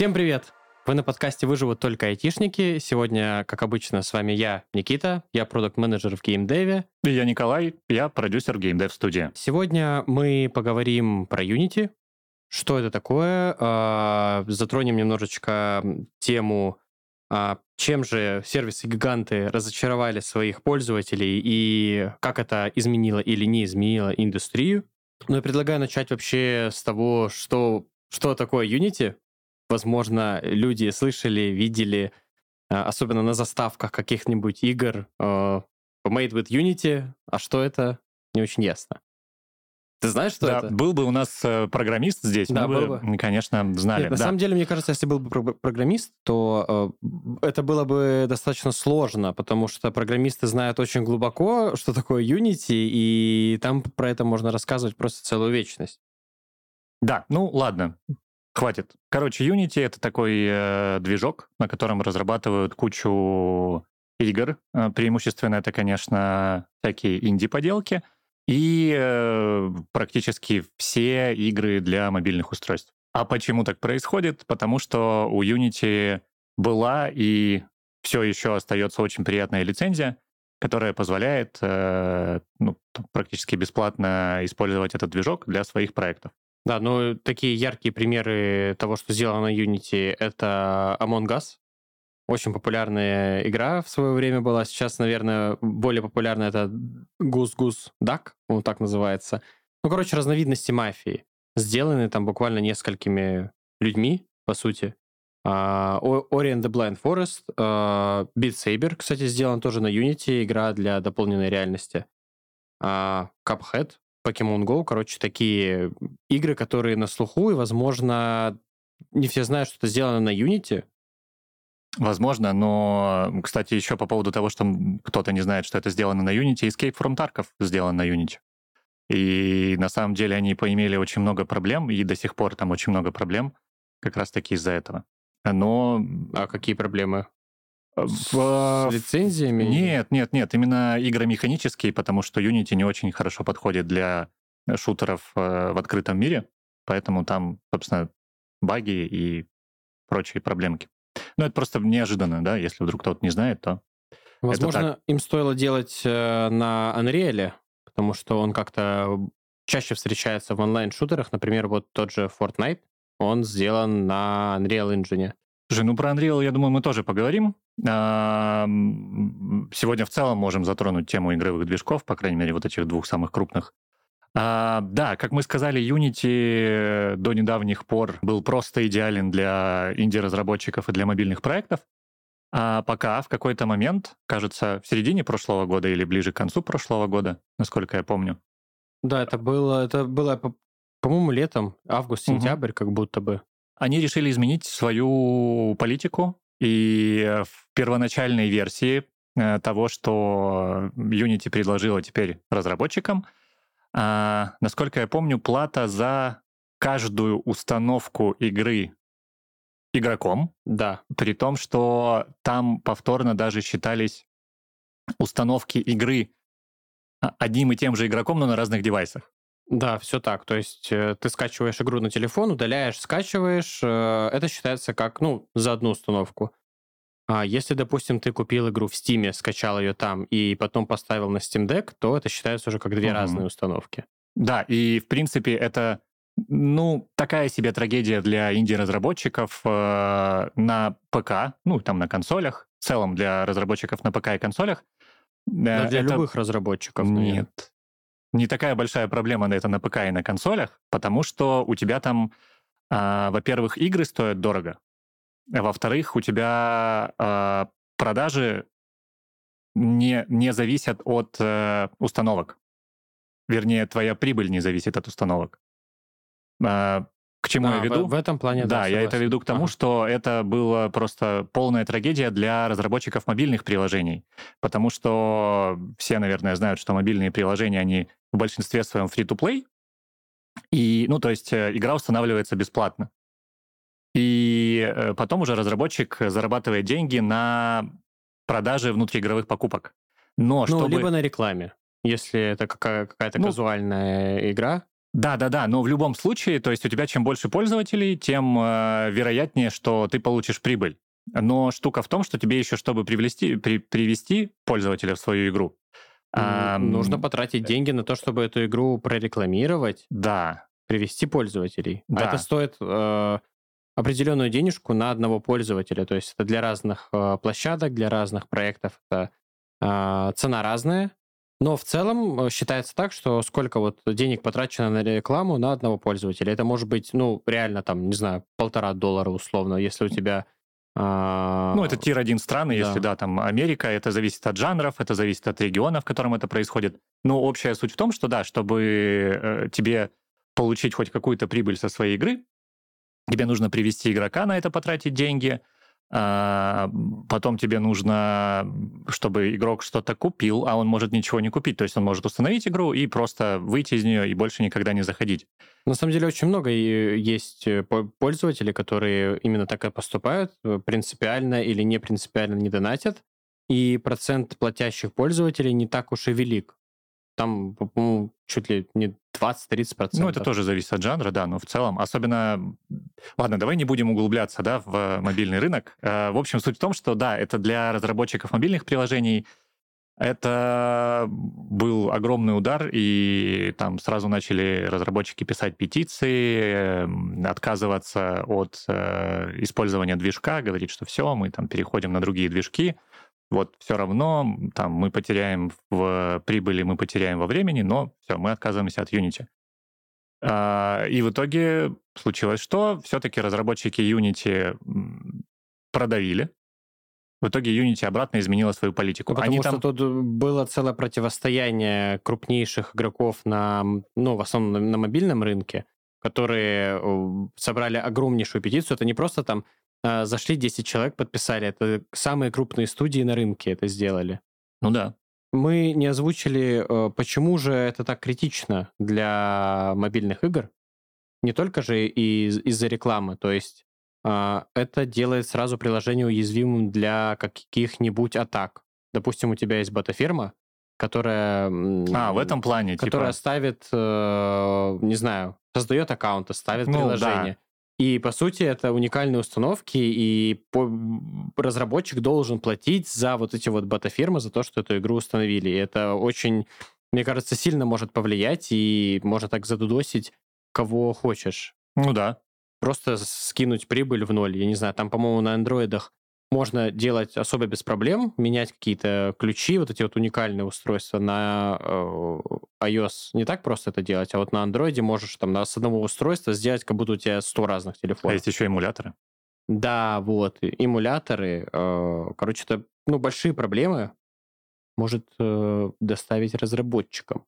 Всем привет! Вы на подкасте «Выживут только айтишники». Сегодня, как обычно, с вами я, Никита, я продукт-менеджер в GameDev. И я Николай, я продюсер GameDev студии. Сегодня мы поговорим про Unity, что это такое, а, затронем немножечко тему, а, чем же сервисы-гиганты разочаровали своих пользователей и как это изменило или не изменило индустрию. Но я предлагаю начать вообще с того, что, что такое Unity, возможно, люди слышали, видели, а, особенно на заставках каких-нибудь игр, а, Made with Unity, а что это, не очень ясно. Ты знаешь, что да, это? был бы у нас э, программист здесь, Да, мы бы, бы. конечно, знали. Нет, на да. самом деле, мне кажется, если был бы про- программист, то э, это было бы достаточно сложно, потому что программисты знают очень глубоко, что такое Unity, и там про это можно рассказывать просто целую вечность. Да, ну ладно, хватит. Короче, Unity — это такой э, движок, на котором разрабатывают кучу игр. Э, преимущественно это, конечно, всякие инди-поделки и э, практически все игры для мобильных устройств. А почему так происходит? Потому что у Unity была и все еще остается очень приятная лицензия, которая позволяет э, ну, практически бесплатно использовать этот движок для своих проектов. Да, ну такие яркие примеры того, что сделано на Unity, это Among Us. Очень популярная игра в свое время была. Сейчас, наверное, более популярна это Goose Goose Duck, он так называется. Ну, короче, разновидности мафии. Сделаны там буквально несколькими людьми, по сути. О- Ori and the Blind Forest, а, Beat Saber, кстати, сделан тоже на Unity, игра для дополненной реальности. А, Cuphead, Pokemon Go, короче, такие игры, которые на слуху, и, возможно, не все знают, что это сделано на Unity. Возможно, но, кстати, еще по поводу того, что кто-то не знает, что это сделано на Unity, Escape from Tarkov сделан на Unity. И на самом деле они поимели очень много проблем, и до сих пор там очень много проблем, как раз-таки из-за этого. Но... А какие проблемы? С в- лицензиями? Нет, нет, нет, именно игры механические, потому что Unity не очень хорошо подходит для шутеров э, в открытом мире, поэтому там, собственно, баги и прочие проблемки. Ну, это просто неожиданно, да, если вдруг кто-то не знает, то... Возможно, им стоило делать э, на Unreal, потому что он как-то чаще встречается в онлайн-шутерах. Например, вот тот же Fortnite, он сделан на Unreal Engine. Слушай, ну про Unreal, я думаю, мы тоже поговорим. Сегодня в целом можем затронуть тему игровых движков, по крайней мере, вот этих двух самых крупных. А, да, как мы сказали, Unity до недавних пор был просто идеален для инди-разработчиков и для мобильных проектов. А пока в какой-то момент, кажется, в середине прошлого года или ближе к концу прошлого года, насколько я помню, Да, это было, это было, по- по-моему, летом, август-сентябрь, как будто бы. они решили изменить свою политику, и в первоначальной версии э, того, что Unity предложила теперь разработчикам, а, насколько я помню, плата за каждую установку игры игроком, Да, при том, что там повторно даже считались установки игры а, одним и тем же игроком, но на разных девайсах. Да, все так. То есть э, ты скачиваешь игру на телефон, удаляешь, скачиваешь. э, Это считается как, ну, за одну установку. А если, допустим, ты купил игру в Steam, скачал ее там и потом поставил на Steam Deck, то это считается уже как две Мгм. разные установки. Да, и в принципе это ну, такая себе трагедия для инди-разработчиков э, на ПК, ну, там на консолях, в целом для разработчиков на ПК и консолях. Да, Э, для это- любых разработчиков. наверное. Нет. Не такая большая проблема на это на ПК и на консолях, потому что у тебя там, а, во-первых, игры стоят дорого, а во-вторых, у тебя а, продажи не, не зависят от э, установок. Вернее, твоя прибыль не зависит от установок. А, к чему А, я в- веду? В, этом плане, Да, я это веду к тому, Ага. что это была просто полная трагедия для разработчиков мобильных приложений, потому что все, наверное, знают, что мобильные приложения, они в большинстве своем free-to-play, и, ну, то есть э, игра устанавливается бесплатно. И э, потом уже разработчик зарабатывает деньги на продаже внутриигровых покупок. Но Ну, чтобы... либо на рекламе. Если это какая- какая-то Ну, казуальная игра, Да-да-да, но в любом случае, то есть у тебя чем больше пользователей, тем э, вероятнее, что ты получишь прибыль. Но штука в том, что тебе еще, чтобы привести, при, привести пользователя в свою игру, Нужно потратить деньги на то, чтобы эту игру прорекламировать. Да. Привести пользователей. Да. А это стоит э, определенную денежку на одного пользователя. То есть это для разных э, площадок, для разных проектов. Это э, цена разная. Но в целом э, считается так, что сколько вот денег потрачено на рекламу на одного пользователя. Это может быть, ну, реально там, не знаю, полтора доллара условно, если у тебя а, ну, это тир-1 страны, да. если да, там Америка, это зависит от жанров, это зависит от региона, в котором это происходит. Но общая суть в том, что да, чтобы э, тебе получить хоть какую-то прибыль со своей игры, тебе нужно привести игрока на это потратить деньги, а, потом тебе нужно, чтобы игрок что-то купил, а он может ничего не купить. То есть он может установить игру и просто выйти из нее и больше никогда не заходить. На самом деле очень много есть э, пользователей, которые именно так и поступают, э, принципиально или не принципиально не донатят, и процент платящих пользователей не так уж и велик. Там, по-моему, чуть ли не 20-30%. Ну, это тоже зависит от жанра, да, но в целом, особенно... Ладно, давай не будем углубляться, да, в мобильный рынок. Э, в общем, суть в том, что, да, это для разработчиков мобильных приложений это был огромный удар, и там сразу начали разработчики писать петиции, отказываться от э, использования движка, говорить, что все, мы там переходим на другие движки вот все равно там мы потеряем в прибыли, мы потеряем во времени, но все, мы отказываемся от Unity. А, и в итоге случилось что? Все-таки разработчики Unity продавили. В итоге Unity обратно изменила свою политику. Ну, потому Они что там... тут было целое противостояние крупнейших игроков на, ну, в основном на мобильном рынке, которые собрали огромнейшую петицию. Это не просто там зашли 10 человек, подписали. Это самые крупные студии на рынке это сделали. Ну да. Мы не озвучили, э, почему же это так критично для мобильных игр. Не только же из- из-за рекламы. То есть а, это делает сразу приложение уязвимым для каких-нибудь атак. Допустим, у тебя есть ботаферма, которая... А, в этом плане, Которая типа... ставит, э, не знаю, создает аккаунты, ставит ну, приложение. Да. И, по сути, это уникальные установки, и разработчик должен платить за вот эти вот бета-фирмы, за то, что эту игру установили. И это очень, мне кажется, сильно может повлиять, и можно так задудосить кого хочешь. Ну да. Просто скинуть прибыль в ноль. Я не знаю, там, по-моему, на андроидах можно делать особо без проблем, менять какие-то ключи, вот эти вот уникальные устройства на э, iOS. Не так просто это делать, а вот на Android можешь там с одного устройства сделать, как будто у тебя 100 разных телефонов. А есть еще эмуляторы? Да, вот, эмуляторы. Э, короче, это ну, большие проблемы может э, доставить разработчикам.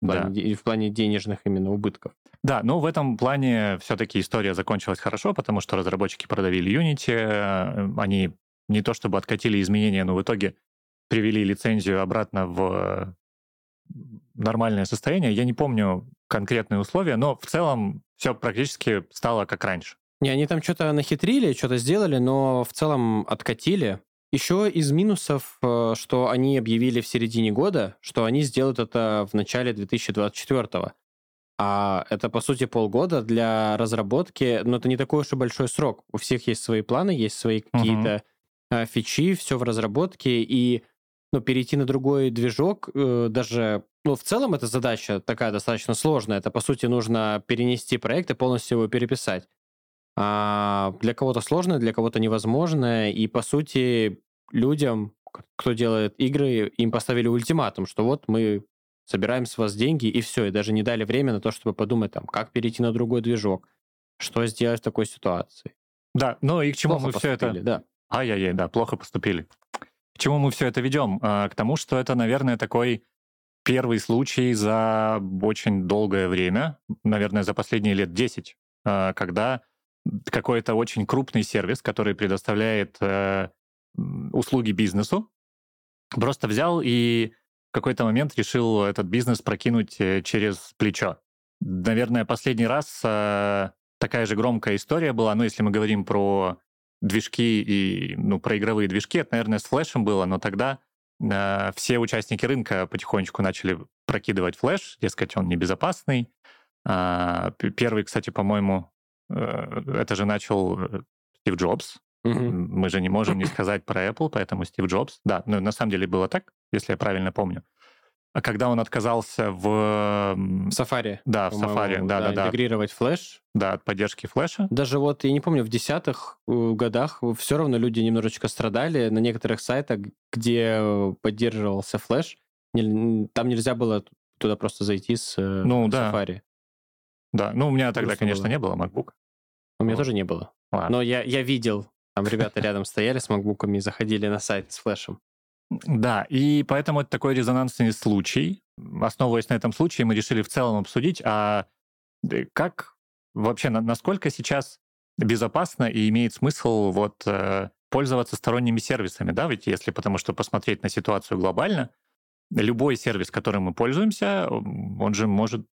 В плане, в плане денежных именно убытков. Да, но в этом плане все-таки история закончилась хорошо, потому что разработчики продавили Unity, э, они не то чтобы откатили изменения, но в итоге привели лицензию обратно в нормальное состояние. Я не помню конкретные условия, но в целом все практически стало как раньше. Не, они там что-то нахитрили, что-то сделали, но в целом откатили. Еще из минусов, э, что они объявили в середине года, что они сделают это в начале 2024. А это, по сути, полгода для разработки, но это не такой уж и большой срок. У всех есть свои планы, есть свои какие-то uh-huh. фичи, все в разработке, и ну, перейти на другой движок, э, даже, ну, в целом эта задача такая достаточно сложная. Это, по сути, нужно перенести проект и полностью его переписать. А для кого-то сложно, для кого-то невозможно, и, по сути, людям, кто делает игры, им поставили ультиматум, что вот мы собираем с вас деньги, и все, и даже не дали время на то, чтобы подумать, там, как перейти на другой движок, что сделать в такой ситуации. Да, ну и к чему плохо мы все это... Да. Ай-яй-яй, да, плохо поступили. К чему мы все это ведем? А, к тому, что это, наверное, такой первый случай за очень долгое время, наверное, за последние лет 10, а, когда какой-то очень крупный сервис, который предоставляет э, услуги бизнесу, просто взял и в какой-то момент решил этот бизнес прокинуть э, через плечо. Наверное, последний раз э, такая же громкая история была, ну, если мы говорим про движки и, ну, про игровые движки, это, наверное, с флешем было, но тогда э, все участники рынка потихонечку начали прокидывать флеш, дескать, он небезопасный. А, первый, кстати, по-моему, э, это же начал э, Стив Джобс. Угу. Мы же не можем не сказать про Apple, поэтому Стив Джобс. Да, ну, на самом деле было так, если я правильно помню. А когда он отказался в... Safari. Да, в Safari, да, да, да. Интегрировать флеш. Да, от поддержки флеша. Даже вот, я не помню, в десятых э, годах все равно люди немножечко страдали на некоторых сайтах, где поддерживался флеш. Там нельзя было туда просто зайти с ну, да. Safari. Да, ну у меня тогда, Грустно конечно, было. не было MacBook. У меня тоже не было. Ладно. Но я, я видел, там ребята рядом стояли с макбуками и заходили на сайт с флешем. Да, и поэтому это такой резонансный случай. Основываясь на этом случае, мы решили в целом обсудить, а как вообще, насколько сейчас безопасно и имеет смысл вот э, пользоваться сторонними сервисами, да, ведь если потому что посмотреть на ситуацию глобально, любой сервис, которым мы пользуемся, он же может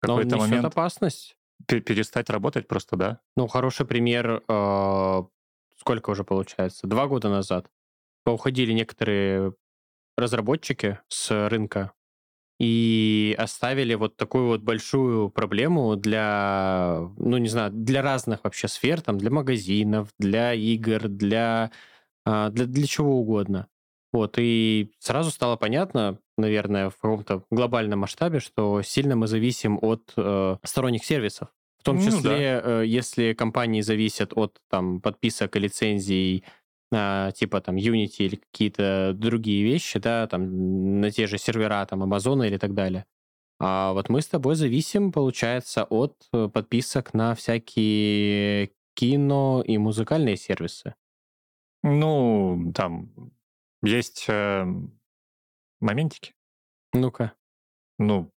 в какой-то момент... опасность. Перестать работать просто, да. Ну, хороший пример, э, сколько уже получается? Два года назад поуходили некоторые разработчики с рынка и оставили вот такую вот большую проблему для, ну, не знаю, для разных вообще сфер, там, для магазинов, для игр, для, а, для, для чего угодно. Вот, и сразу стало понятно, наверное, в каком-то глобальном масштабе, что сильно мы зависим от э, сторонних сервисов. В том числе, ну, да. э, если компании зависят от там, подписок и лицензий, э, типа там Unity или какие-то другие вещи, да, там на те же сервера, там Amazon или так далее. А вот мы с тобой зависим, получается, от э, подписок на всякие кино и музыкальные сервисы. Ну, там есть э, моментики. Ну-ка. Ну,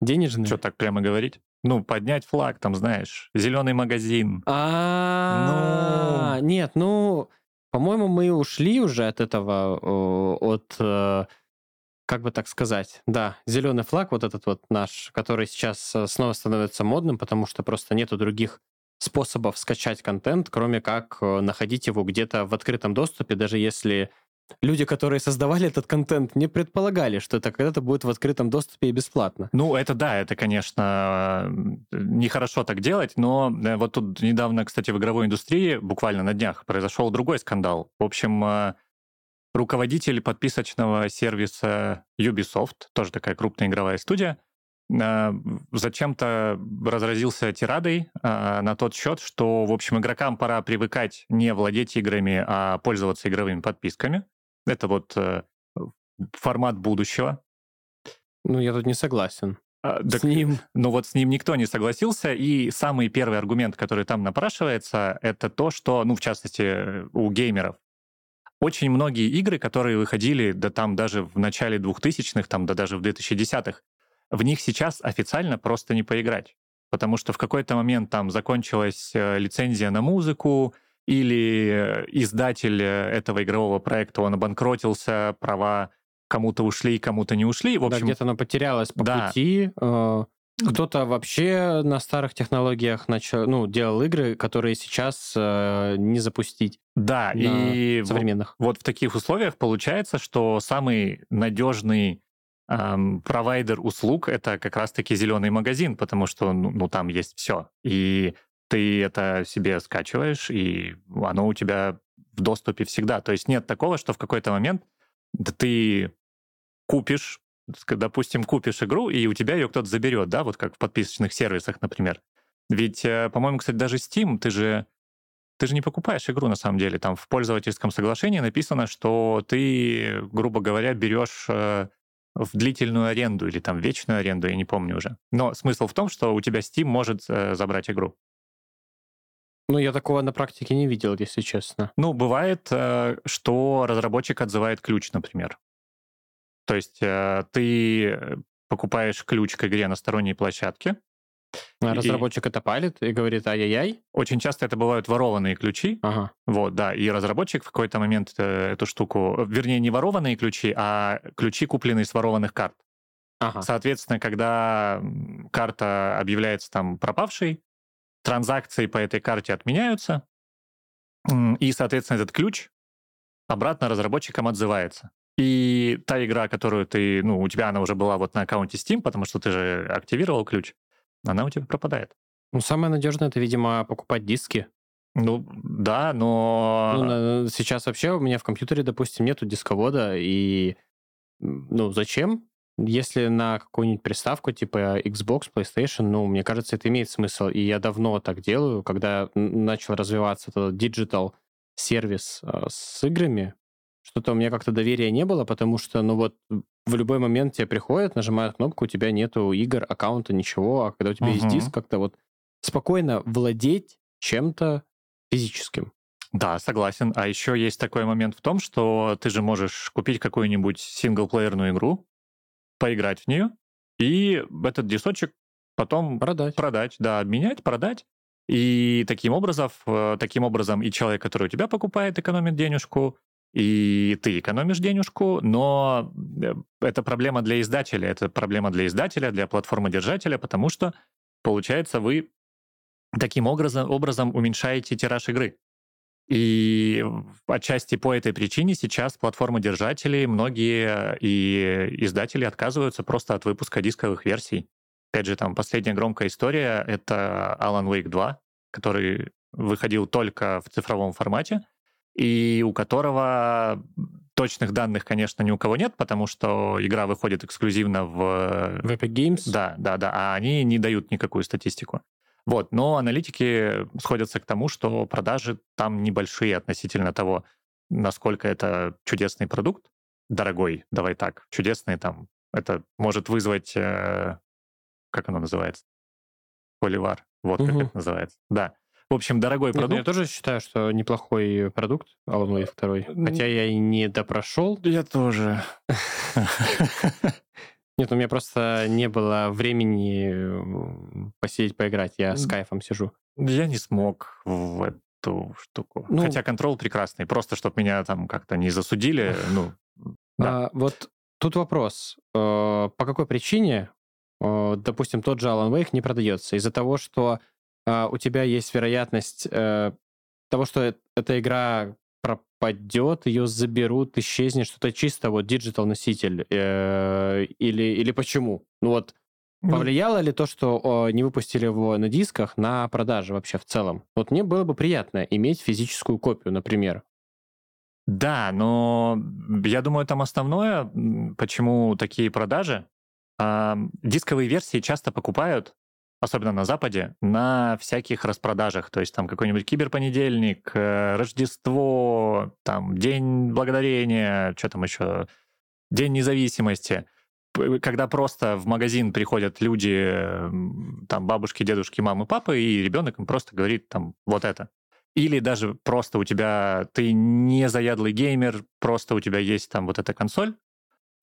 денежные. Что так прямо говорить? Ну, поднять флаг, там, знаешь, зеленый магазин. А, ну... нет, ну, по-моему, мы ушли уже от этого, от, э, как бы так сказать, да, зеленый флаг, вот этот вот наш, который сейчас э, снова становится модным, потому что просто нету других способов скачать контент, кроме как э, находить его где-то в открытом доступе, даже если люди, которые создавали этот контент, не предполагали, что это когда-то будет в открытом доступе и бесплатно. Ну, это да, это, конечно, нехорошо так делать, но э, вот тут недавно, кстати, в игровой индустрии, буквально на днях, произошел другой скандал. В общем, э, руководитель подписочного сервиса Ubisoft, тоже такая крупная игровая студия, э, зачем-то разразился тирадой на тот счет, что, в общем, игрокам пора привыкать не владеть играми, а пользоваться игровыми подписками. Это вот э, формат будущего. Ну, я тут не согласен. А, с так, ним. Ну вот с ним никто не согласился, и самый первый аргумент, который там напрашивается, это то, что, ну, в частности, у геймеров, очень многие игры, которые выходили, да там даже в начале 2000-х, там да даже в 2010-х, в них сейчас официально просто не поиграть. Потому что в какой-то момент там закончилась э, лицензия на музыку, или издатель этого игрового проекта, он обанкротился, права кому-то ушли, кому-то не ушли. В общем, да, где-то оно потерялось по да. пути. Э, кто-то вообще на старых технологиях начал, ну, делал игры, которые сейчас э, не запустить. Да, и современных. Вот, вот в таких условиях получается, что самый надежный эм, провайдер услуг это как раз-таки зеленый магазин, потому что ну, ну там есть все. И ты это себе скачиваешь, и оно у тебя в доступе всегда. То есть нет такого, что в какой-то момент ты купишь, допустим, купишь игру, и у тебя ее кто-то заберет, да, вот как в подписочных сервисах, например. Ведь, э, по-моему, кстати, даже Steam, ты же ты же не покупаешь игру на самом деле. Там в пользовательском соглашении написано, что ты, грубо говоря, берешь э, в длительную аренду или там вечную аренду, я не помню уже. Но смысл в том, что у тебя Steam может э, забрать игру. Ну, я такого на практике не видел, если честно. Ну, бывает, э, что разработчик отзывает ключ, например. То есть э, ты покупаешь ключ к игре на сторонней площадке. А и... разработчик это палит и говорит ай-яй-яй? Очень часто это бывают ворованные ключи. Ага. Вот, да. И разработчик в какой-то момент э, эту штуку... Вернее, не ворованные ключи, а ключи, купленные с ворованных карт. Ага. Соответственно, когда карта объявляется там пропавшей, транзакции по этой карте отменяются, и, соответственно, этот ключ обратно разработчикам отзывается. и та игра, которую ты, ну, у тебя она уже была вот на аккаунте Steam, потому что ты же активировал ключ, она у тебя пропадает. Ну, самое надежное это, видимо, покупать диски. Ну, да, но... Ну, сейчас вообще у меня в компьютере, допустим, нету дисковода, и, ну, зачем? Если на какую-нибудь приставку типа Xbox, PlayStation, ну, мне кажется, это имеет смысл. И я давно так делаю, когда начал развиваться этот digital сервис э, с играми, что-то у меня как-то доверия не было, потому что, ну вот, в любой момент тебе приходят, нажимают кнопку, у тебя нету игр, аккаунта, ничего, а когда у тебя uh-huh. есть диск, как-то вот спокойно владеть чем-то физическим. Да, согласен. А еще есть такой момент в том, что ты же можешь купить какую-нибудь синглплеерную игру, поиграть в нее, и этот дисочек потом продать. продать, да, обменять, продать. И таким образом, э, таким образом и человек, который у тебя покупает, экономит денежку, и ты экономишь денежку, но э, это проблема для издателя, это проблема для издателя, для платформодержателя, потому что, получается, вы таким образом, образом уменьшаете тираж игры. И отчасти по этой причине сейчас платформодержатели, многие и издатели отказываются просто от выпуска дисковых версий. Опять же, там последняя громкая история — это Alan Wake 2, который выходил только в цифровом формате, и у которого точных данных, конечно, ни у кого нет, потому что игра выходит эксклюзивно в... В Epic Games? Да, да, да, а они не дают никакую статистику. Вот, но аналитики сходятся к тому, что продажи там небольшие относительно того, насколько это чудесный продукт, дорогой, давай так, чудесный там, это может вызвать, э, как оно называется? Поливар, вот угу. как это называется, да. В общем, дорогой продукт. Нет, я тоже считаю, что неплохой продукт Alan Wake 2. Хотя я и не допрошел. Я тоже. Нет, у меня просто не было времени посидеть, поиграть. Я с кайфом сижу. Я не смог в эту штуку. Ну, Хотя Control прекрасный. Просто, чтобы меня там как-то не засудили. Ну, да. а, вот тут вопрос. Э, по какой причине, э, допустим, тот же Alan Wake не продается? Из-за того, что у тебя есть вероятность э, того, что эта игра пропадет, ее заберут, исчезнет, что-то чисто вот digital носитель э, или или почему? Ну вот повлияло ли то, что не выпустили его на дисках на продажи вообще в целом? Вот мне было бы приятно иметь физическую копию, например. Да, но я думаю, там основное, почему такие продажи. Э, дисковые версии часто покупают особенно на Западе, на всяких распродажах. То есть там какой-нибудь киберпонедельник, э, Рождество, там День Благодарения, что там еще, День независимости. Когда просто в магазин приходят люди, там бабушки, дедушки, мамы, папы, и ребенок им просто говорит там вот это. Или даже просто у тебя, ты не заядлый геймер, просто у тебя есть там вот эта консоль,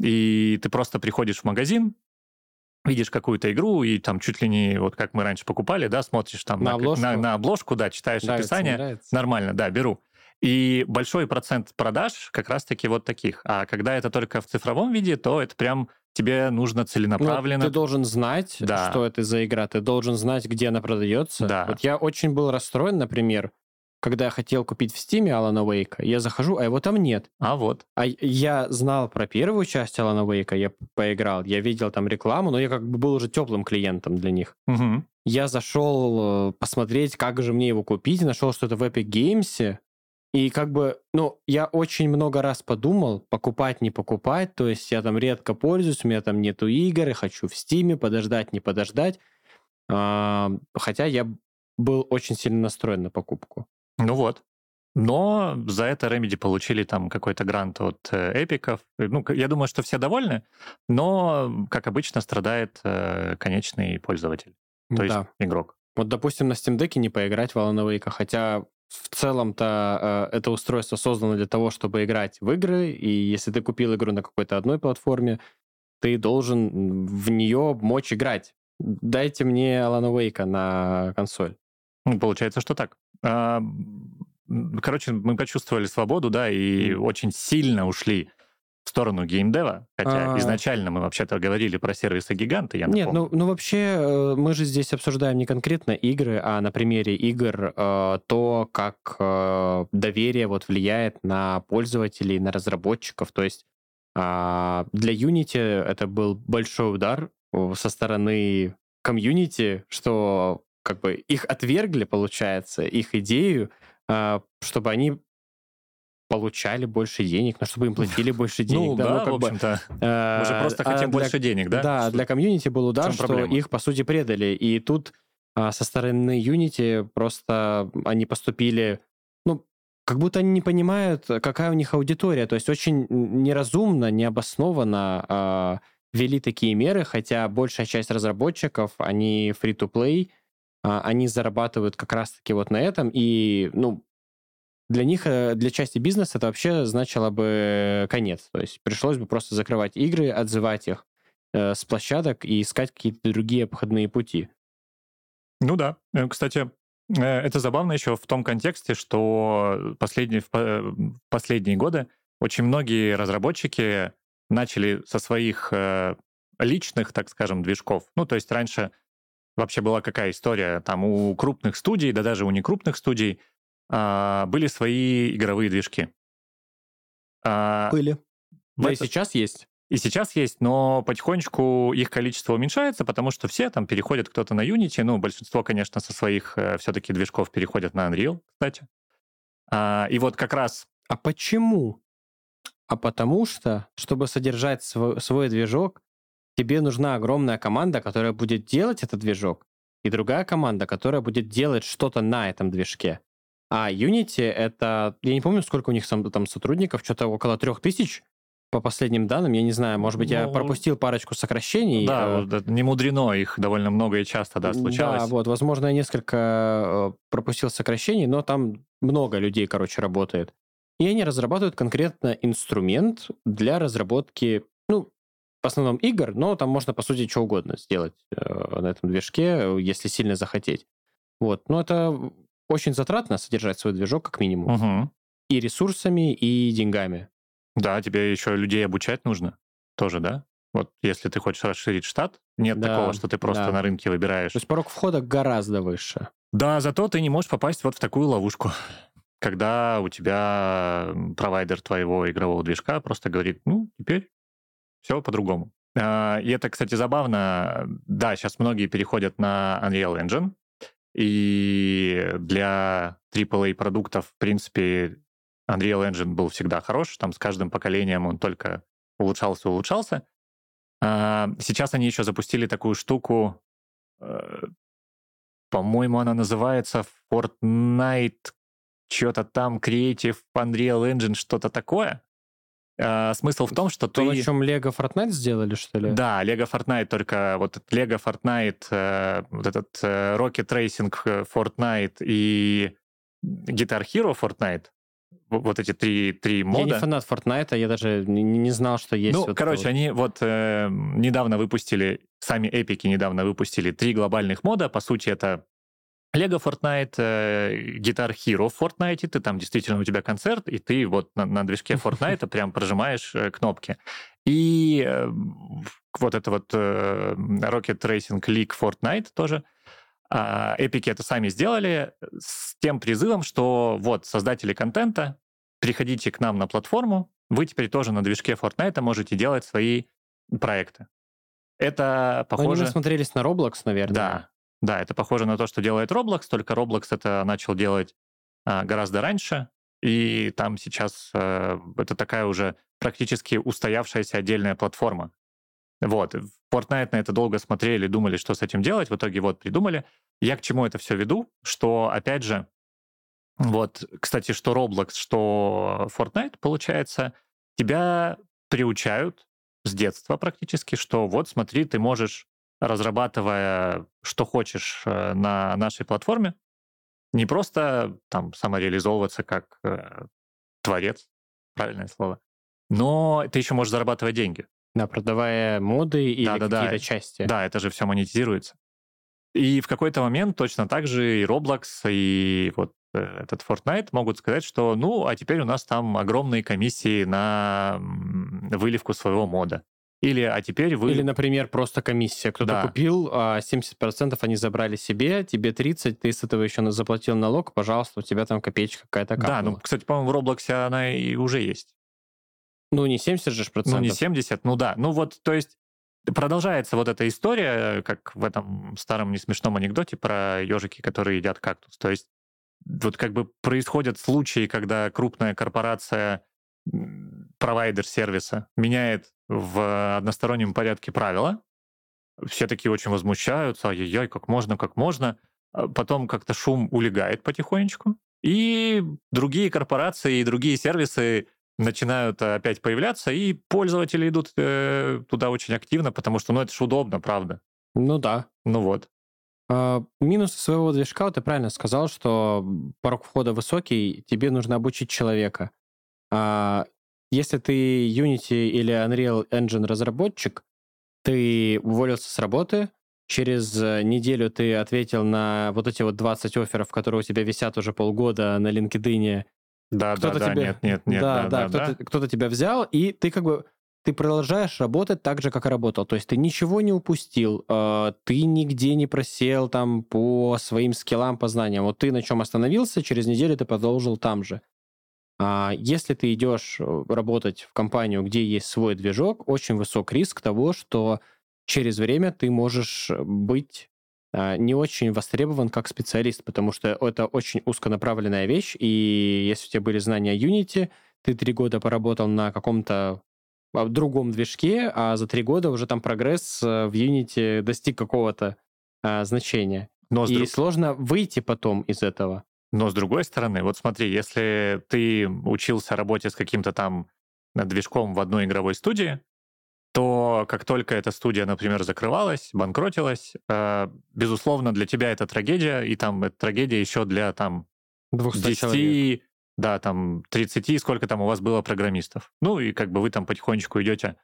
и ты просто приходишь в магазин, видишь какую-то игру, и там чуть ли не, вот как мы раньше покупали, да, смотришь там на, на, обложку, на, на обложку да, читаешь нравится, описание, нравится. нормально, да, беру. И большой процент продаж как раз-таки вот таких. А когда это только в цифровом виде, то это прям тебе нужно целенаправленно. Ну, ты должен знать, да. что это за игра, ты должен знать, где она продается. Да. Вот я очень был расстроен, например, когда я хотел купить в Стиме Алана Уэйка, я захожу, а его там нет. А вот. А я знал про первую часть Алана Уэйка, я поиграл, я видел там рекламу, но я как бы был уже теплым клиентом для них. Угу. Я зашел э, посмотреть, как же мне его купить, нашел, что это в Epic Games, и как бы, ну, я очень много раз подумал, покупать, не покупать, то есть я там редко пользуюсь, у меня там нету игр, я хочу в Стиме подождать, не подождать. А, хотя я был очень сильно настроен на покупку. Ну вот. Но за это Remedy получили там какой-то грант от э, эпиков. Ну, я думаю, что все довольны, но, как обычно, страдает э, конечный пользователь, то да. есть игрок. Вот, допустим, на Steam Deck не поиграть в Alan Wake, хотя в целом-то э, это устройство создано для того, чтобы играть в игры, и если ты купил игру на какой-то одной платформе, ты должен в нее мочь играть. Дайте мне Alan Wake на консоль. Ну, получается, что так. А, короче, мы почувствовали свободу, да, и очень сильно ушли в сторону геймдева, хотя а... изначально мы вообще-то говорили про сервисы гиганты, я напомню. Нет, ну, ну вообще э, мы же здесь обсуждаем не конкретно игры, а на примере игр э, то, как э, доверие вот влияет на пользователей, на разработчиков. То есть А для Unity это был большой удар со стороны комьюнити, что как бы их отвергли, получается, их идею, а, чтобы они получали больше денег, но чтобы им платили больше денег. Ну да, ну, в общем-то. Мы же просто а, хотим больше денег, да? Да, для комьюнити был удар, что их, по сути, предали. И тут а, со стороны Unity просто они поступили, ну, как будто они не понимают, какая у них аудитория. То есть очень неразумно, необоснованно ввели такие меры, хотя большая часть разработчиков, они free-to-play, они зарабатывают как раз-таки вот на этом, и, ну, для них, э, для части бизнеса это вообще значило бы конец. То есть пришлось бы просто закрывать игры, отзывать их э, с площадок и искать какие-то другие обходные пути. Ну да. Э, кстати, э, это забавно еще в том контексте, что последние, в последние годы очень многие разработчики начали со своих личных, так скажем, движков. Ну, то есть раньше вообще была какая история? Там у крупных студий, да даже у некрупных студий а, были свои игровые движки. А, были. Да это... и сейчас есть. И сейчас есть, но потихонечку их количество уменьшается, потому что все там переходят кто-то на Unity, ну, большинство, конечно, со своих э, все-таки движков переходят на Unreal, кстати. А, и вот как раз... А почему? А потому что, чтобы содержать свой, свой движок, тебе нужна огромная команда, которая будет делать этот движок, и другая команда, которая будет делать что-то на этом движке. А Unity — это... Я не помню, сколько у них там сотрудников, что-то около трех тысяч по последним данным. Я не знаю, может быть, ну, я пропустил парочку сокращений. Да, э... не мудрено, их довольно много и часто, да, случалось. Да, вот, возможно, я несколько э, пропустил сокращений, но там много людей, короче, работает. И они разрабатывают конкретно инструмент для разработки, в основном игр, но там можно, по сути, что угодно сделать э, на этом движке, если сильно захотеть. Вот, но это очень затратно содержать свой движок, как минимум. Угу. И ресурсами, и деньгами. Да, тебе еще людей обучать нужно тоже, да? Вот если ты хочешь расширить штат, нет да, такого, что ты просто да. на рынке выбираешь. То есть порог входа гораздо выше. Да, зато ты не можешь попасть вот в такую ловушку, когда у тебя провайдер твоего игрового движка просто говорит, ну, теперь все по-другому. А, и это, кстати, забавно. Да, сейчас многие переходят на Unreal Engine, и для AAA продуктов, в принципе, Unreal Engine был всегда хорош, там с каждым поколением он только улучшался, улучшался. А сейчас они еще запустили такую штуку, э, по-моему, она называется Fortnite, что-то там, Creative Unreal Engine, что-то такое. А, смысл в том, что То, ты... о чем Lego Fortnite сделали, что ли? Да, Lego Fortnite, только вот Lego Fortnite, э, вот этот э, Rocket Racing э, Fortnite и Guitar Hero Fortnite, вот эти три, три мода. Я не фанат Fortnite, я даже не, не знал, что есть. Ну, вот короче, вот. они вот э, недавно выпустили, сами эпики недавно выпустили три глобальных мода. По сути, это Лего Fortnite, э, Guitar Hero в Fortnite, ты там действительно у тебя концерт, и ты вот на, на движке Fortnite прям прожимаешь э, кнопки. И э, вот это вот Rocket Racing League Fortnite тоже, а, эпики это сами сделали с тем призывом, что вот создатели контента, приходите к нам на платформу, вы теперь тоже на движке Fortnite можете делать свои проекты. Это похоже... Они насмотрелись на Roblox, наверное. Да, да, это похоже на то, что делает Roblox, только Roblox это начал делать а, гораздо раньше, и там сейчас а, это такая уже практически устоявшаяся отдельная платформа. Вот. В Fortnite на это долго смотрели, думали, что с этим делать, в итоге вот придумали. Я к чему это все веду? Что, опять же, вот, кстати, что Roblox, что Fortnite, получается, тебя приучают с детства практически, что вот смотри, ты можешь разрабатывая что хочешь э, на нашей платформе, не просто там самореализовываться как э, творец, правильное слово, но ты еще можешь зарабатывать деньги. Да, продавая моды или да, да, какие-то да. части. Да, это же все монетизируется. И в какой-то момент точно так же и Roblox, и вот э, этот Fortnite могут сказать, что ну, а теперь у нас там огромные комиссии на выливку своего мода. Или, а теперь вы... Или, например, просто комиссия. Кто-то да. купил, а 70% они забрали себе, тебе 30%, ты с этого еще заплатил налог, пожалуйста, у тебя там копеечка какая-то капнула. Да, ну, кстати, по-моему, в Роблоксе она и уже есть. Ну, не 70 же ж Ну, процентов. не 70, ну да. Ну вот, то есть продолжается вот эта история, как в этом старом несмешном анекдоте про ежики, которые едят кактус. То есть вот как бы происходят случаи, когда крупная корпорация, провайдер сервиса, меняет в одностороннем порядке правила. Все такие очень возмущаются, ай-яй-яй, как можно, как можно. А Потом как-то шум улегает потихонечку, и другие корпорации и другие сервисы начинают э, опять появляться, и пользователи идут э, туда очень активно, потому что, ну, это же удобно, правда. Ну да. Ну вот. А, Минусы своего движка, ты правильно сказал, что порог входа высокий, тебе нужно обучить человека. А если ты Unity или Unreal Engine разработчик, ты уволился с работы, через э, неделю ты ответил на вот эти вот 20 офферов, которые у тебя висят уже полгода на LinkedIn, Да, да, да, тебе... нет, нет, нет, да, да, да, да, кто-то, кто-то тебя взял, и ты как бы ты продолжаешь работать так же, как и работал. То есть ты ничего не упустил, э, ты нигде не просел там по своим скиллам, по знаниям. Вот ты на чем остановился, через неделю ты продолжил там же. А если ты идешь э, работать в компанию, где есть свой движок, очень высок риск того, что через время ты можешь быть а, не очень востребован как специалист, потому что это очень узконаправленная вещь, и если у тебя были знания Unity, ты три года поработал на каком-то а, другом движке, а за три года уже там прогресс э, в Unity достиг какого-то а, значения. Но И друг- сложно выйти потом из этого. Но с другой стороны, вот смотри, если ты учился работе с каким-то там э, движком в одной игровой студии, то как только эта студия, например, закрывалась, банкротилась, э, безусловно, для тебя это трагедия, и там это трагедия еще для там 200 10, человек. да, там 30, сколько там у вас было программистов. Ну и как бы вы там потихонечку идете,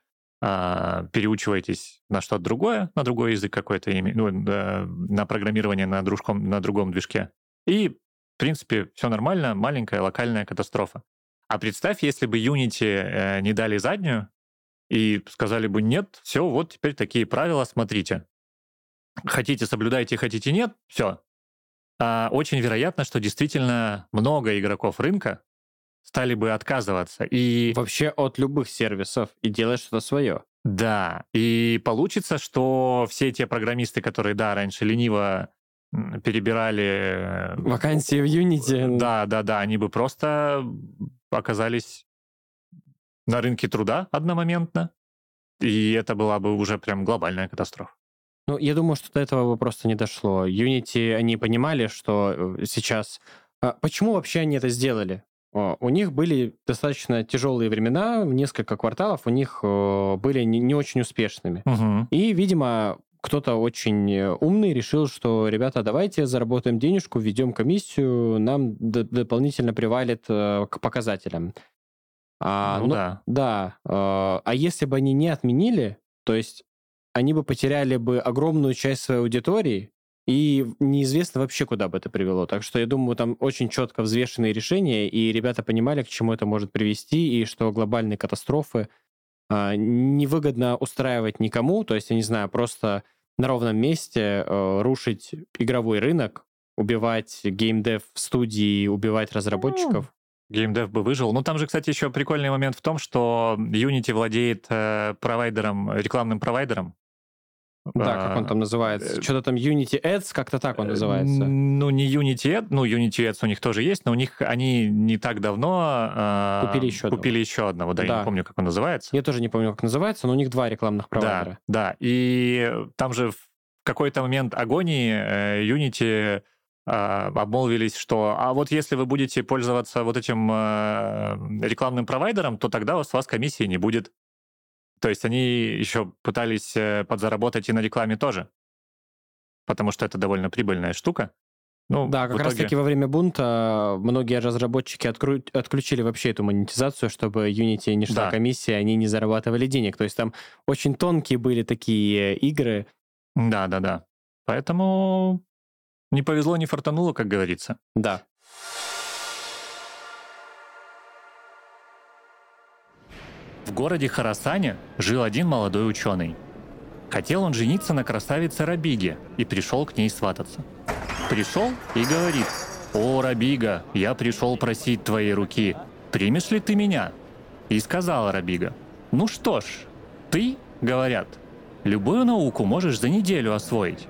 а, переучиваетесь на что-то другое, на другой язык какой-то, ну, да, на программирование на, дружком, на другом движке. И, в принципе, все нормально, маленькая локальная катастрофа. А представь, если бы Unity э, не дали заднюю и сказали бы, нет, все, вот теперь такие правила, смотрите. Хотите, соблюдайте, хотите, нет, все, а, очень вероятно, что действительно много игроков рынка стали бы отказываться. И Вообще от любых сервисов и делать что-то свое. да, и получится, что все те программисты, которые, да, раньше лениво перебирали... э, Вакансии в Unity. Да, да, да, они бы просто оказались на рынке труда одномоментно, и это была бы уже прям глобальная катастрофа. Ну, я думаю, что до этого бы просто не дошло. Unity, они понимали, что э, сейчас... А Почему вообще они это сделали? У них были достаточно тяжелые времена, несколько кварталов у них э, были не не очень успешными. Мгм. И, видимо, кто-то очень э, умный решил, что, ребята, давайте заработаем денежку, введем комиссию, нам дополнительно привалит э, к показателям. А, ну, ну, да. да. э, А если бы они не отменили, то есть они бы потеряли бы огромную часть своей аудитории, и неизвестно вообще, куда бы это привело. Так что я думаю, там очень четко взвешенные решения, и ребята понимали, к чему это может привести, и что глобальные катастрофы невыгодно устраивать никому. То есть, я не знаю, просто на ровном месте э, рушить игровой рынок, убивать геймдев в студии, убивать разработчиков. Геймдев бы выжил. Ну, там же, кстати, еще прикольный момент в том, что Unity владеет э, провайдером, рекламным провайдером. Да, как он там называется? э, Что-то там Unity Ads, как-то так он Э, называется. Ну, не Unity Ads, ну, Unity Ads у них тоже есть, но у них они не так давно э, Купили еще одного. купили еще одного, да, я Да. не помню, как он называется. Я тоже не помню, как называется, но у них два рекламных провайдера. Да, да. И там же в какой-то момент агонии э, Unity э, обмолвились, что а вот если вы будете пользоваться вот этим рекламным провайдером, то тогда у вас комиссии не будет. То есть они еще пытались э, подзаработать и на рекламе тоже, потому что это довольно прибыльная штука. Ну, Да, как раз итоге- таки во время бунта многие разработчики откру- отключили вообще эту монетизацию, чтобы Unity не шла Да. комиссия, они не зарабатывали денег. То есть там очень тонкие были такие игры. Да, да, да. Поэтому не повезло, не фартануло, как говорится. Да. В городе Харасане жил один молодой ученый. Хотел он жениться на красавице Рабиге и пришел к ней свататься. Пришел и говорит, «О, Рабига, я пришел просить твоей руки, примешь ли ты меня?» и сказала Рабига, «Ну что ж, ты, говорят, любую науку можешь за неделю освоить.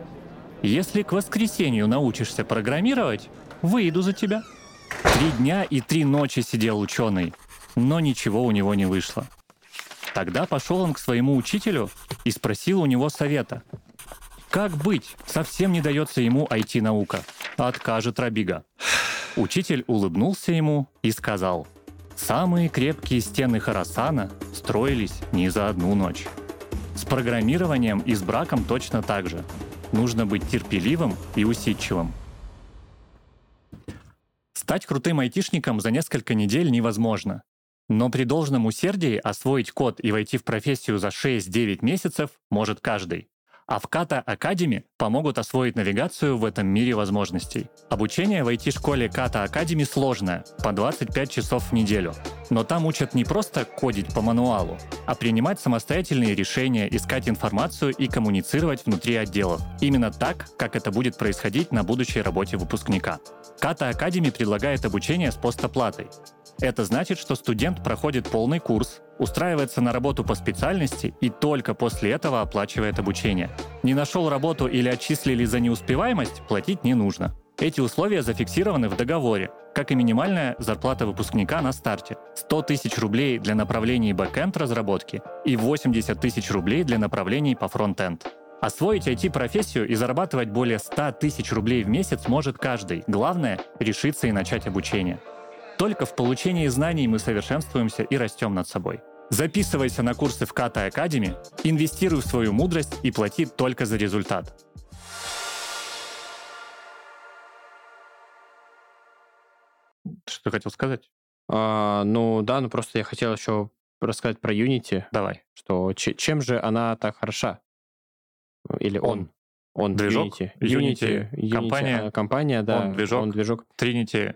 Если к воскресенью научишься программировать, выйду за тебя». Три дня и три ночи сидел ученый, но ничего у него не вышло. Тогда пошел он к своему учителю и спросил у него совета. Как быть? Совсем не дается ему IT-наука. Откажет Рабига. Учитель улыбнулся ему и сказал, «Самые крепкие стены Харасана строились не за одну ночь. С программированием и с браком точно так же. Нужно быть терпеливым и усидчивым. Стать крутым айтишником за несколько недель невозможно. Но при должном усердии освоить код и войти в профессию за 6-9 месяцев может каждый. А в Kata Academy помогут освоить навигацию в этом мире возможностей. Обучение в IT-школе Kata Academy сложное, по 25 часов в неделю. Но там учат не просто кодить по мануалу, а принимать самостоятельные решения, искать информацию и коммуницировать внутри отделов. Именно так, как это будет происходить на будущей работе выпускника. Kata Academy предлагает обучение с постоплатой. Это значит, что студент проходит полный курс, устраивается на работу по специальности и только после этого оплачивает обучение. Не нашел работу или отчислили за неуспеваемость, платить не нужно. Эти условия зафиксированы в договоре, как и минимальная зарплата выпускника на старте. 100 тысяч рублей для направлений бэкэнд разработки и 80 тысяч рублей для направлений по фронтенд. Освоить IT-профессию и зарабатывать более 100 тысяч рублей в месяц может каждый. Главное — решиться и начать обучение. Только в получении знаний мы совершенствуемся и растем над собой. Записывайся на курсы в Kata Academy, инвестируй в свою мудрость и плати только за результат. Что ты хотел сказать? А, ну да, ну просто я хотел еще рассказать про Unity. Давай. Что чем же она так хороша? Или он? Он, движок? Unity. Unity, Unity компания, а, компания, да. Он движок. Он движок. Trinity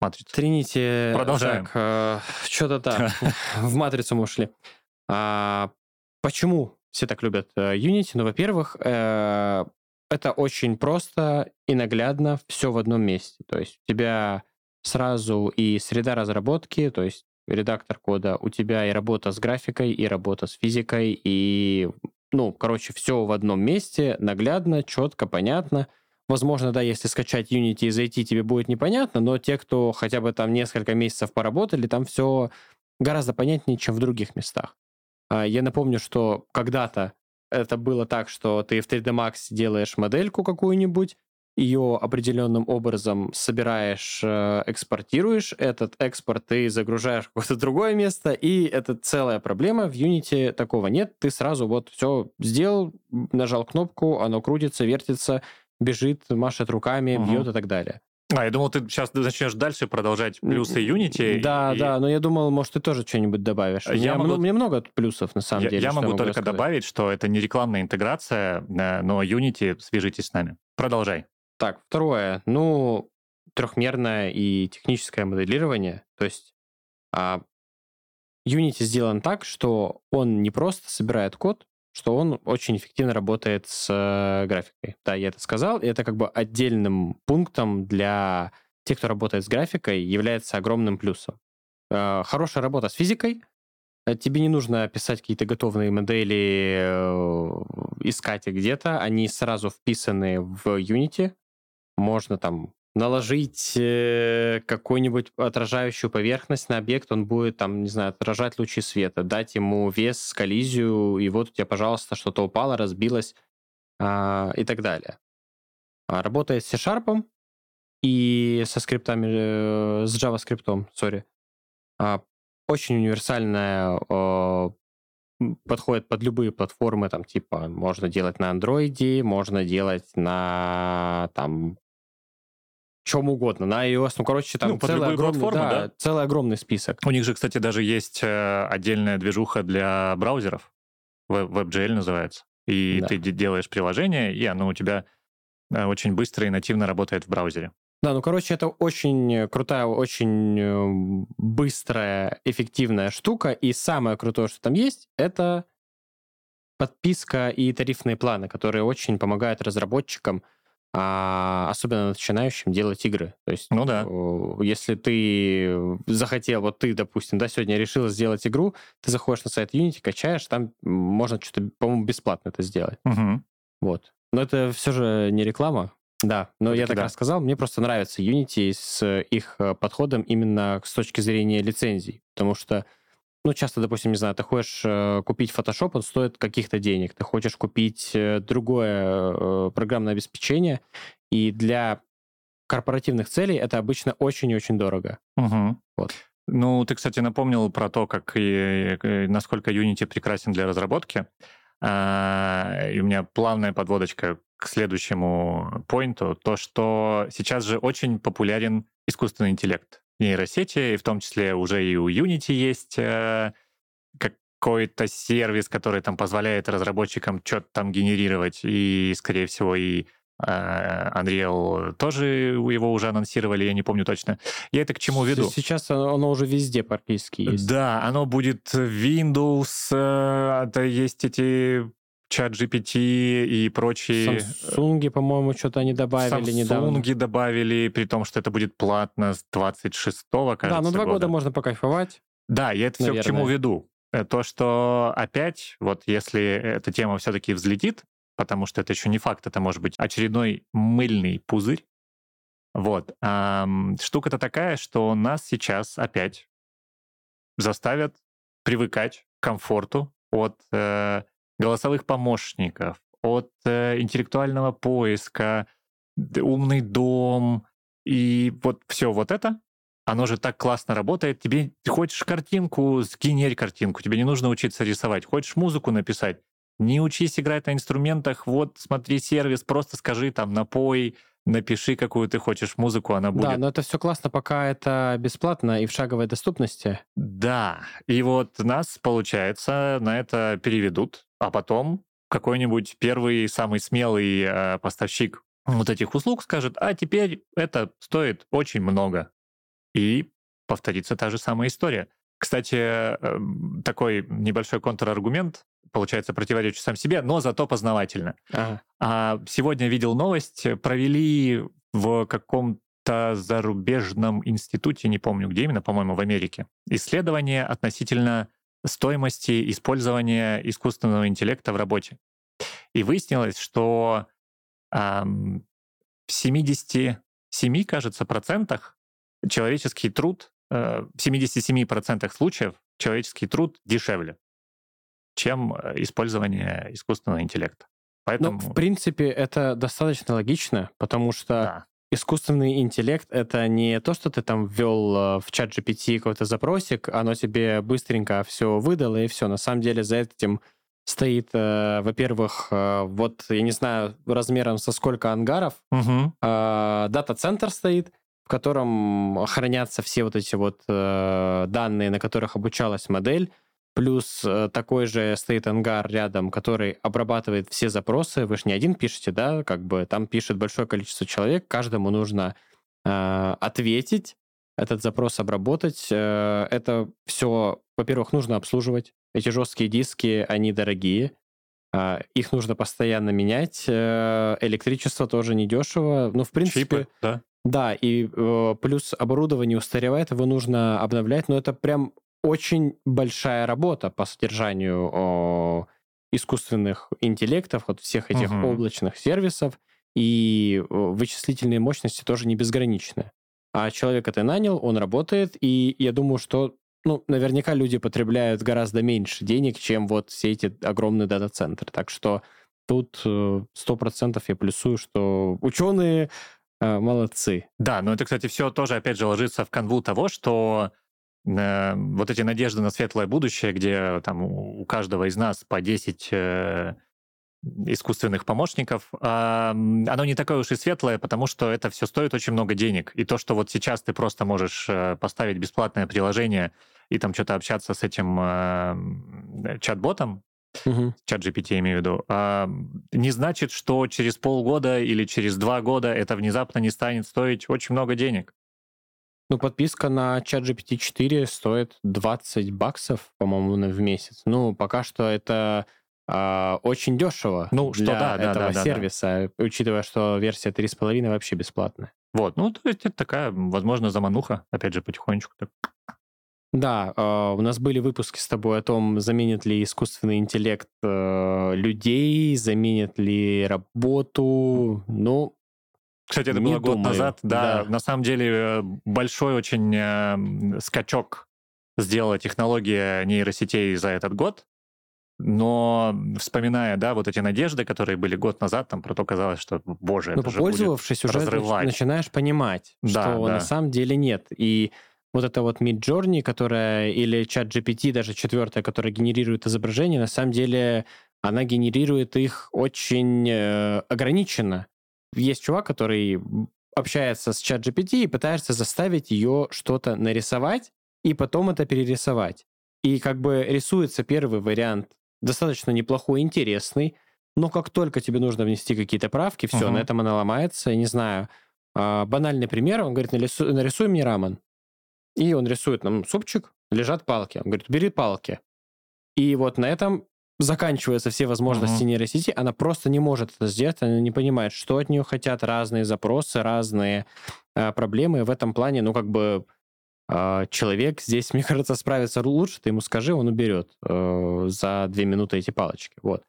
Матрица. Тринити. Продолжаем. Так, э, что-то да, в матрицу мы ушли. А, почему все так любят э, Unity? Ну, во-первых, э, это очень просто и наглядно все в одном месте. То есть у тебя сразу и среда разработки, то есть редактор кода, у тебя и работа с графикой, и работа с физикой, и, ну, короче, все в одном месте, наглядно, четко, понятно — Возможно, да, если скачать Unity и зайти, тебе будет непонятно, но те, кто хотя бы там несколько месяцев поработали, там все гораздо понятнее, чем в других местах. А, я напомню, что когда-то это было так, что ты в 3D Max делаешь модельку какую-нибудь, ее определенным образом собираешь, э, экспортируешь, этот экспорт ты загружаешь в какое-то другое место, и это целая проблема. В Unity такого нет. Ты сразу вот все сделал, нажал кнопку, оно крутится, вертится, бежит, машет руками, угу. бьет и так далее. А, я думал, ты сейчас начнешь дальше продолжать плюсы Unity. Да, и... да, но я думал, может, ты тоже что-нибудь добавишь. Я у, могу... у меня много плюсов, на самом я, деле. Я могу только рассказать. добавить, что это не рекламная интеграция, э, но Unity, свяжитесь с нами. Продолжай. Так, второе. Ну, трехмерное и техническое моделирование. То есть а, Unity сделан так, что он не просто собирает код, что он очень эффективно работает с э, графикой. Да, я это сказал, и это как бы отдельным пунктом для тех, кто работает с графикой, является огромным плюсом. Э, хорошая работа с физикой, э, тебе не нужно писать какие-то готовые модели, искать их где-то, они сразу вписаны в Unity, можно там наложить э, какую-нибудь отражающую поверхность на объект, он будет там, не знаю, отражать лучи света, дать ему вес, коллизию, и вот у тебя, пожалуйста, что-то упало, разбилось а, и так далее. А, работает с C-Sharp и со скриптами, э, с JavaScript, сори. А, очень универсальная, подходит под любые платформы, там, типа, можно делать на Android, можно делать на, там, чем угодно, на iOS, ну, короче, там ну, целый, огромный, да, да? целый огромный список. У них же, кстати, даже есть э, отдельная движуха для браузеров, WebGL называется. И да. ты делаешь приложение, и оно у тебя э, очень быстро и нативно работает в браузере. Да, ну, короче, это очень крутая, очень э, быстрая, эффективная штука. И самое крутое, что там есть, это подписка и тарифные планы, которые очень помогают разработчикам а особенно начинающим делать игры. То есть, ну да. если ты захотел, вот ты, допустим, да, сегодня решил сделать игру, ты заходишь на сайт Unity, качаешь, там можно что-то, по-моему, бесплатно это сделать. Угу. Вот. Но это все же не реклама. Да, но я так да. рассказал, мне просто нравится Unity с их э, подходом именно с точки зрения лицензий, потому что ну, часто, допустим, не знаю, ты хочешь э, купить Photoshop, он стоит каких-то денег. Ты хочешь купить э, другое э, программное обеспечение, и для корпоративных целей это обычно очень и очень дорого. Угу. Вот. Ну, ты, кстати, напомнил про то, как и, и насколько Unity прекрасен для разработки. А, и у меня плавная подводочка к следующему поинту. То, что сейчас же очень популярен искусственный интеллект нейросети, и в том числе уже и у Unity есть э, какой-то сервис, который там позволяет разработчикам что-то там генерировать, и, скорее всего, и э, Unreal тоже его уже анонсировали, я не помню точно. Я это к чему веду? Сейчас оно, оно уже везде практически есть. Да, оно будет Windows, это есть эти чат GPT и прочие... Samsung, по-моему, что-то они добавили Samsung недавно. добавили, при том, что это будет платно с 26-го, кажется, Да, ну два года. года можно покайфовать. Да, я это все к чему веду. Э, то, что опять, вот если эта тема все-таки взлетит, потому что это еще не факт, это может быть очередной мыльный пузырь, вот. Штука-то такая, что нас сейчас опять заставят привыкать к комфорту от э, голосовых помощников, от э, интеллектуального поиска, умный дом и вот все вот это, оно же так классно работает. Тебе ты хочешь картинку, сгенерь картинку, тебе не нужно учиться рисовать. Хочешь музыку написать, не учись играть на инструментах, вот смотри сервис, просто скажи там напой, напиши, какую ты хочешь музыку, она будет. Да, но это все классно, пока это бесплатно и в шаговой доступности. Да, и вот нас, получается, на это переведут, а потом какой-нибудь первый самый смелый э, поставщик вот этих услуг скажет, а теперь это стоит очень много. И повторится та же самая история. Кстати, эм, такой небольшой контраргумент, получается, противоречит сам себе, но зато познавательно. Ага. А сегодня видел новость, провели в каком-то зарубежном институте, не помню где именно, по-моему, в Америке, исследование относительно стоимости использования искусственного интеллекта в работе. И выяснилось, что эм, в 77, кажется, процентах человеческий труд, э, в 77% случаев человеческий труд дешевле, чем э, использование искусственного интеллекта. Поэтому... Ну, в принципе, это достаточно логично, потому что Да. Искусственный интеллект — это не то, что ты там ввел э, в чат GPT какой-то запросик, оно тебе быстренько все выдало, и все. На самом деле за этим стоит, э, во-первых, э, вот, я не знаю, размером со сколько ангаров, Мгм. э, дата-центр стоит, в котором хранятся все вот эти вот э, данные, на которых обучалась модель, плюс э, такой же стоит ангар рядом, который обрабатывает все запросы. Вы же не один пишете, да, как бы там пишет большое количество человек, каждому нужно э, ответить, этот запрос обработать. Э, это все, во-первых, нужно обслуживать. Эти жесткие диски, они дорогие. А, Их нужно постоянно менять. Э, Электричество тоже недешево. Ну, в принципе, Чипы, да. да, и э, плюс оборудование устаревает, его нужно обновлять, но это прям очень большая работа по содержанию о, искусственных интеллектов, вот всех этих Мгм. облачных сервисов, и э, вычислительные мощности тоже не безграничны. А человека ты нанял, он работает, и я думаю, что ну, наверняка люди потребляют гораздо меньше денег, чем вот все эти огромные дата-центры. Так что тут э, сто процентов я плюсую, что ученые э, молодцы. Да, но это, кстати, все тоже, опять же, ложится в канву того, что э, вот эти надежды на светлое будущее, где там у каждого из нас по 10 э, искусственных помощников, а, оно не такое уж и светлое, потому что это все стоит очень много денег. И то, что вот сейчас ты просто можешь э, поставить бесплатное приложение и там что-то общаться с этим э, чат-ботом, Мгм. чат GPT имею в виду, а, не значит, что через полгода или через два года это внезапно не станет стоить очень много денег. Ну, подписка на чат GPT-4 стоит 20 баксов, по-моему, в месяц. Ну, пока что это э, очень дешево ну, что для да, да, этого да, сервиса, учитывая, что версия 3.5 вообще бесплатная. Вот, ну, то есть это такая, возможно, замануха, опять же, потихонечку. Так. Да, э, у нас были выпуски с тобой о том, заменит ли искусственный интеллект э, людей, заменит ли работу. Ну, кстати, это не было год думаю. назад. Да, Да. на самом деле э, большой очень э, скачок сделала технология нейросетей за этот год. Но вспоминая, да, вот эти надежды, которые были год назад, там про то казалось, что, боже, ну, это же будет попользовавшись, уже разрывать. начинаешь понимать, Да, что да. на самом деле нет. И вот это вот Midjourney, которая, или чат GPT, даже четвертая, которая генерирует изображения, на самом деле она генерирует их очень э, ограниченно. Есть чувак, который общается с чат GPT и пытается заставить ее что-то нарисовать, и потом это перерисовать. И как бы рисуется первый вариант достаточно неплохой, интересный, но как только тебе нужно внести какие-то правки, все, Мгм. на этом она ломается. Я не знаю. А, банальный пример, он говорит, нарисуй, нарисуй мне рамен. И он рисует нам супчик, лежат палки. Он говорит, бери палки. И вот на этом заканчиваются все возможности Мгм. нейросети. Она просто не может это сделать, она не понимает, что от нее хотят, разные запросы, разные э, проблемы. В этом плане, ну, как бы э, человек здесь, мне кажется, справится лучше, ты ему скажи, он уберет э, за две минуты эти палочки. Вот.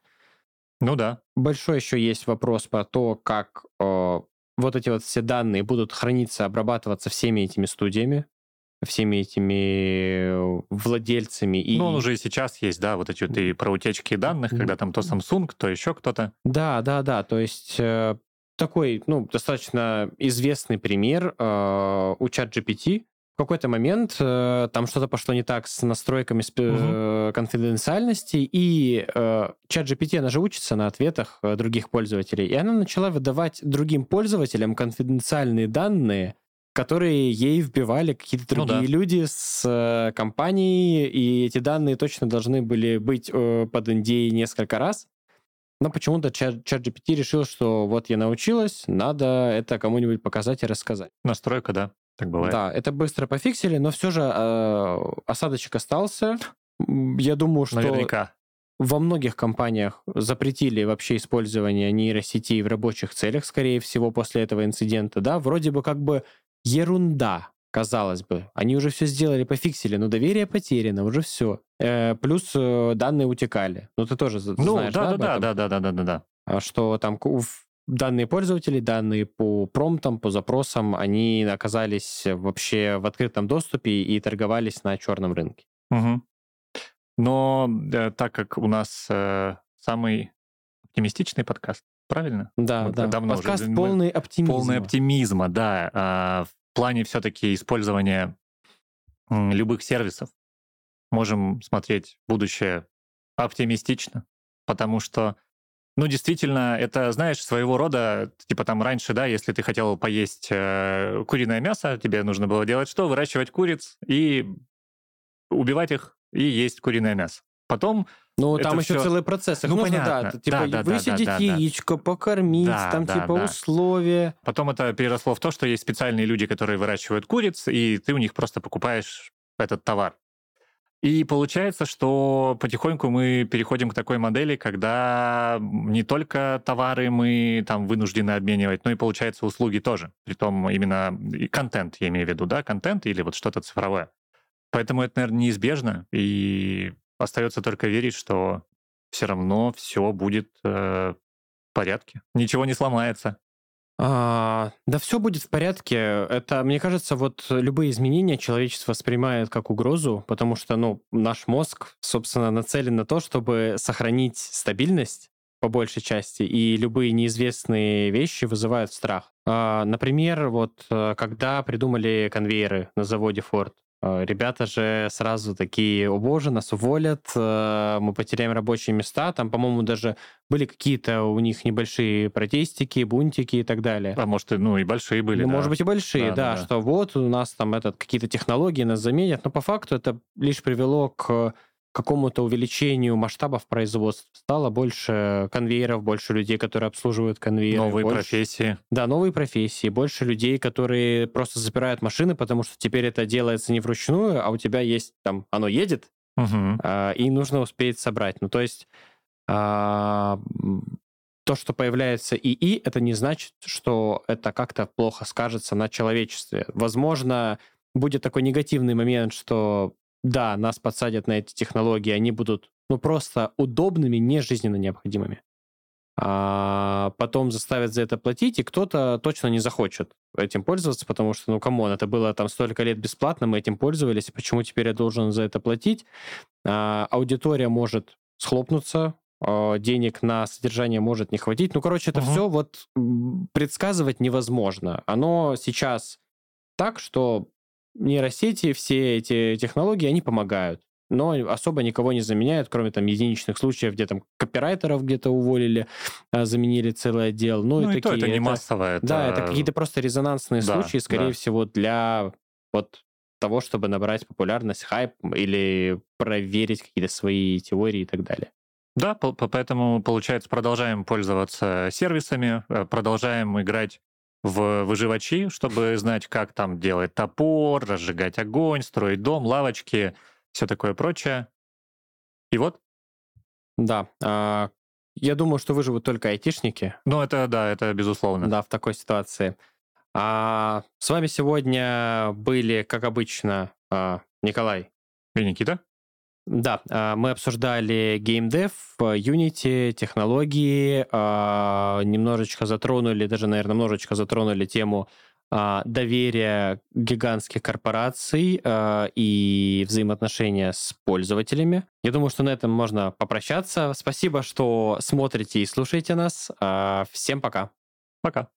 Ну да. Большой еще есть вопрос про то, как э, вот эти вот все данные будут храниться, обрабатываться всеми этими студиями, всеми этими владельцами. И... Ну, он уже и сейчас есть, да, вот эти вот и про утечки данных, когда там то Samsung, то еще кто-то. Да, да, да. То есть э, такой, ну, достаточно известный пример э, у ChatGPT. В какой-то момент э, там что-то пошло не так с настройками спе- э, конфиденциальности, и э, ChatGPT, она же учится на ответах э, других пользователей, и она начала выдавать другим пользователям конфиденциальные данные, которые ей вбивали какие-то Ну другие да. люди с э, компанией, и эти данные точно должны были быть э, под NDA несколько раз. Но почему-то ChatGPT решил, что вот я научилась, надо это кому-нибудь показать и рассказать. Настройка, да, так бывает. Да, это быстро пофиксили, но все же э, осадочек остался. Я думаю, что Наверняка. во многих компаниях запретили вообще использование нейросетей в рабочих целях, скорее всего, после этого инцидента. Да, вроде бы как бы ерунда, казалось бы. Они уже все сделали, пофиксили, но доверие потеряно, уже все. плюс э, данные утекали. Ну, ты тоже за- Ну, знаешь, да, да, да, да, да, да, да, да, да. Что там данные пользователей, данные по промптам, по запросам, они оказались вообще в открытом доступе и торговались на черном рынке. Мгм. Но э, так как у нас э, самый оптимистичный подкаст, правильно? Да, Вот да. давно уже Подкаст мы- полный оптимизма. Полный оптимизма, да. а, в плане все-таки использования любых сервисов можем смотреть будущее оптимистично, потому что, ну, действительно, это, знаешь, своего рода, типа там раньше, да, если ты хотел поесть э, куриное мясо, тебе нужно было делать что? Выращивать куриц и убивать их и есть куриное мясо. Потом Ну, там еще всё- целый процесс. Их Ну, нужно, да, понятно. т- типа Да, да, да, высидеть да, да, да. яичко, покормить, Да, там да, типа да. условия. Потом это переросло в то, что есть специальные люди, которые выращивают куриц, и ты у них просто покупаешь этот товар. И получается, что потихоньку мы переходим к такой модели, когда не только товары мы там вынуждены обменивать, но и, получается, услуги тоже. Притом именно контент, я имею в виду, да, контент или вот что-то цифровое. Поэтому это, наверное, неизбежно, и остается только верить, что все равно все будет э, в порядке. Ничего не сломается. А, да все будет в порядке. Это, мне кажется, вот любые изменения человечество воспринимает как угрозу, потому что, ну, наш мозг, собственно, нацелен на то, чтобы сохранить стабильность по большей части, и любые неизвестные вещи вызывают страх. А, например, вот э, когда придумали конвейеры на заводе Ford, ребята же сразу такие, о боже, нас уволят, э, мы потеряем рабочие места, там, по-моему, даже были какие-то у них небольшие протестики, бунтики и так далее. А может, и, ну, и большие были, Ну, да. может быть, и большие, да, да, да. что вот у нас там этот, какие-то технологии нас заменят, но по факту это лишь привело к какому-то увеличению масштабов производства. Стало больше конвейеров, больше людей, которые обслуживают конвейеры. Новые больше- профессии. Да, новые профессии, больше людей, которые просто запирают машины, потому что теперь это делается не вручную, а у тебя есть там, оно едет, Мгм. а, и нужно успеть собрать. Ну, то есть А, то, что появляется ИИ, это не значит, что это как-то плохо скажется на человечестве. Возможно, будет такой негативный момент, что да, нас подсадят на эти технологии, они будут ну просто удобными, не жизненно необходимыми. А потом заставят за это платить, и кто-то точно не захочет этим пользоваться, потому что, ну, come on, это было там столько лет бесплатно, мы этим пользовались, почему теперь я должен за это платить? А, аудитория может схлопнуться, а, денег на содержание может не хватить. Ну, короче, это угу. все вот предсказывать невозможно. Оно сейчас так, что нейросети, все эти технологии, они помогают но особо никого не заменяют, кроме там единичных случаев, где там копирайтеров где-то уволили, а, заменили целый отдел. Ну, ну и, и такие, то это не массовое. Это... Да, это какие-то просто резонансные да, случаи, скорее да. всего, для вот того, чтобы набрать популярность, хайп или проверить какие-то свои теории и так далее. Да, поэтому, получается, продолжаем пользоваться сервисами, э, продолжаем играть в выживачи, чтобы знать, как там делать топор, разжигать огонь, строить дом, лавочки, все такое прочее. И вот. Да. А, я думаю, что выживут только айтишники. Ну, это да, это безусловно. Да, в такой ситуации. А, с вами сегодня были, как обычно, а, Николай. И Никита. Да, а, мы обсуждали геймдев, Unity, технологии, а, немножечко затронули, даже, наверное, немножечко затронули тему а, доверия гигантских корпораций и взаимоотношения с пользователями. Я думаю, что на этом можно попрощаться. Спасибо, что смотрите и слушаете нас. Всем пока. Пока.